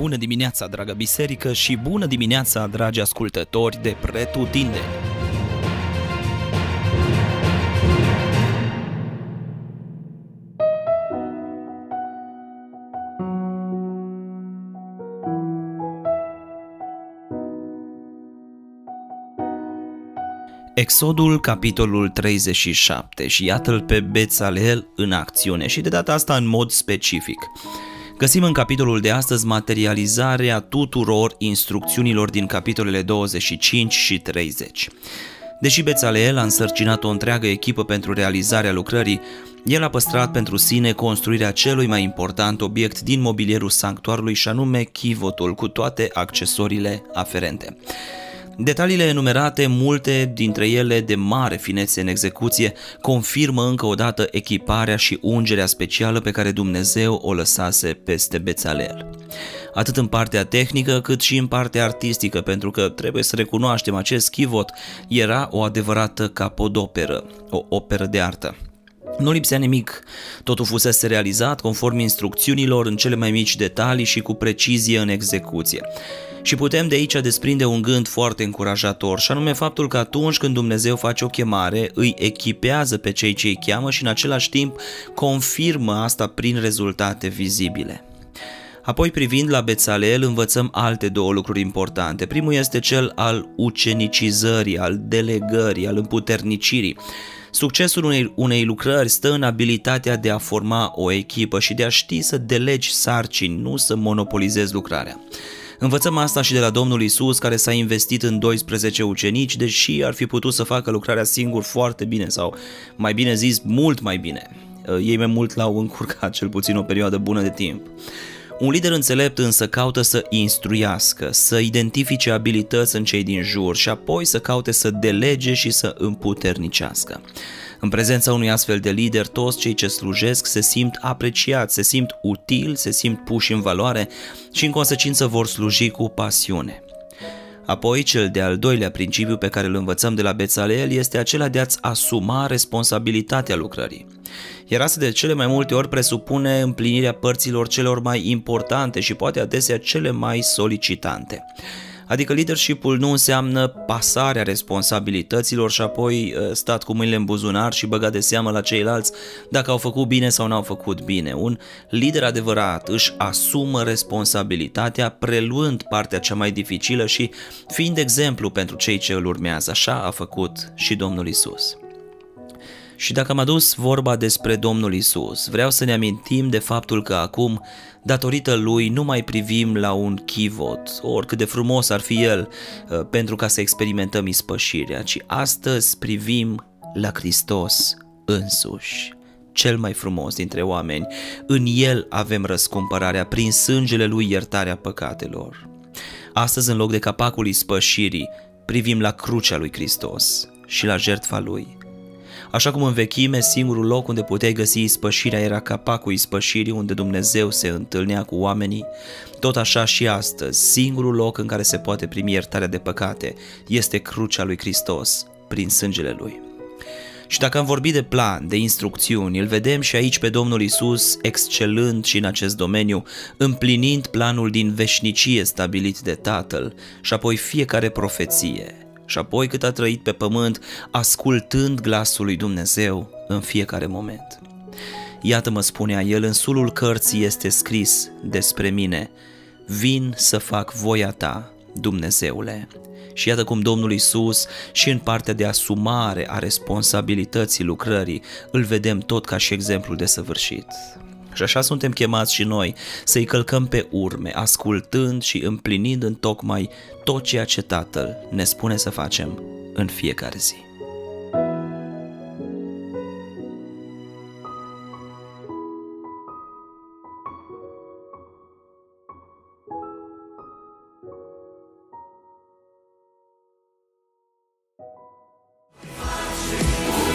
Bună dimineața, dragă biserică, și bună dimineața, dragi ascultători de Pretutindeni! Exodul, capitolul 37 și iată-l pe Bețalel în acțiune și de data asta în mod specific. Găsim în capitolul de astăzi materializarea tuturor instrucțiunilor din capitolele 25 și 30. Deși Bețaleel a însărcinat o întreagă echipă pentru realizarea lucrării, el a păstrat pentru sine construirea celui mai important obiect din mobilierul sanctuarului și anume chivotul cu toate accesoriile aferente. Detaliile enumerate, multe dintre ele de mare finețe în execuție, confirmă încă o dată echiparea și ungerea specială pe care Dumnezeu o lăsase peste Bețalel. Atât în partea tehnică cât și în partea artistică, pentru că trebuie să recunoaștem acest chivot era o adevărată capodoperă, o operă de artă. Nu lipsea nimic, totul fusese realizat conform instrucțiunilor în cele mai mici detalii și cu precizie în execuție. Și putem de aici desprinde un gând foarte încurajator, și anume faptul că atunci când Dumnezeu face o chemare, îi echipează pe cei ce îi cheamă și în același timp confirmă asta prin rezultate vizibile. Apoi, privind la Bețaleel, învățăm alte două lucruri importante. Primul este cel al ucenicizării, al delegării, al împuternicirii. Succesul unei, unei lucrări stă în abilitatea de a forma o echipă și de a ști să delegi sarcini, nu să monopolizezi lucrarea. Învățăm asta și de la Domnul Isus, care s-a investit în 12 ucenici, deși ar fi putut să facă lucrarea singur foarte bine sau, mai bine zis, mult mai bine. Ei mai mult l-au încurcat, cel puțin o perioadă bună de timp. Un lider înțelept însă caută să instruiască, să identifice abilități în cei din jur și apoi să caute să delege și să împuternicească. În prezența unui astfel de lider, toți cei ce slujesc se simt apreciați, se simt utili, se simt puși în valoare și în consecință vor sluji cu pasiune. Apoi, cel de-al doilea principiu pe care îl învățăm de la Bețaleel este acela de a-ți asuma responsabilitatea lucrării. Iar asta de cele mai multe ori presupune împlinirea părților celor mai importante și poate adesea cele mai solicitante. Adică leadership-ul nu înseamnă pasarea responsabilităților și apoi uh, stat cu mâinile în buzunar și băgat de seamă la ceilalți dacă au făcut bine sau n-au făcut bine. Un lider adevărat își asumă responsabilitatea preluând partea cea mai dificilă și fiind exemplu pentru cei ce îl urmează. Așa a făcut și Domnul Isus. Și dacă am adus vorba despre Domnul Isus, vreau să ne amintim de faptul că acum, datorită lui, nu mai privim la un chivot, oricât de frumos ar fi el, uh, pentru ca să experimentăm ispășirea, ci astăzi privim la Hristos însuși cel mai frumos dintre oameni. În El avem răscumpărarea, prin sângele Lui iertarea păcatelor. Astăzi, în loc de capacul ispășirii, privim la crucea lui Hristos și la jertfa Lui. Așa cum în vechime, singurul loc unde puteai găsi ispășirea era capacul ispășirii unde Dumnezeu se întâlnea cu oamenii, tot așa și astăzi, singurul loc în care se poate primi iertarea de păcate este crucea lui Hristos, prin sângele Lui. Și dacă am vorbit de plan, de instrucțiuni, îl vedem și aici pe Domnul Isus excelând și în acest domeniu, împlinind planul din veșnicie stabilit de Tatăl și apoi fiecare profeție, și apoi cât a trăit pe pământ, ascultând glasul lui Dumnezeu în fiecare moment. Iată mă spunea el, în sulul cărții este scris despre mine, vin să fac voia ta, Dumnezeule. Și iată cum Domnul Isus și în partea de asumare a responsabilității lucrării îl vedem tot ca și exemplul de săvârșit. Și așa suntem chemați și noi să-i călcăm pe urme, ascultând și împlinind în tocmai tot ceea ce Tatăl ne spune să facem în fiecare zi.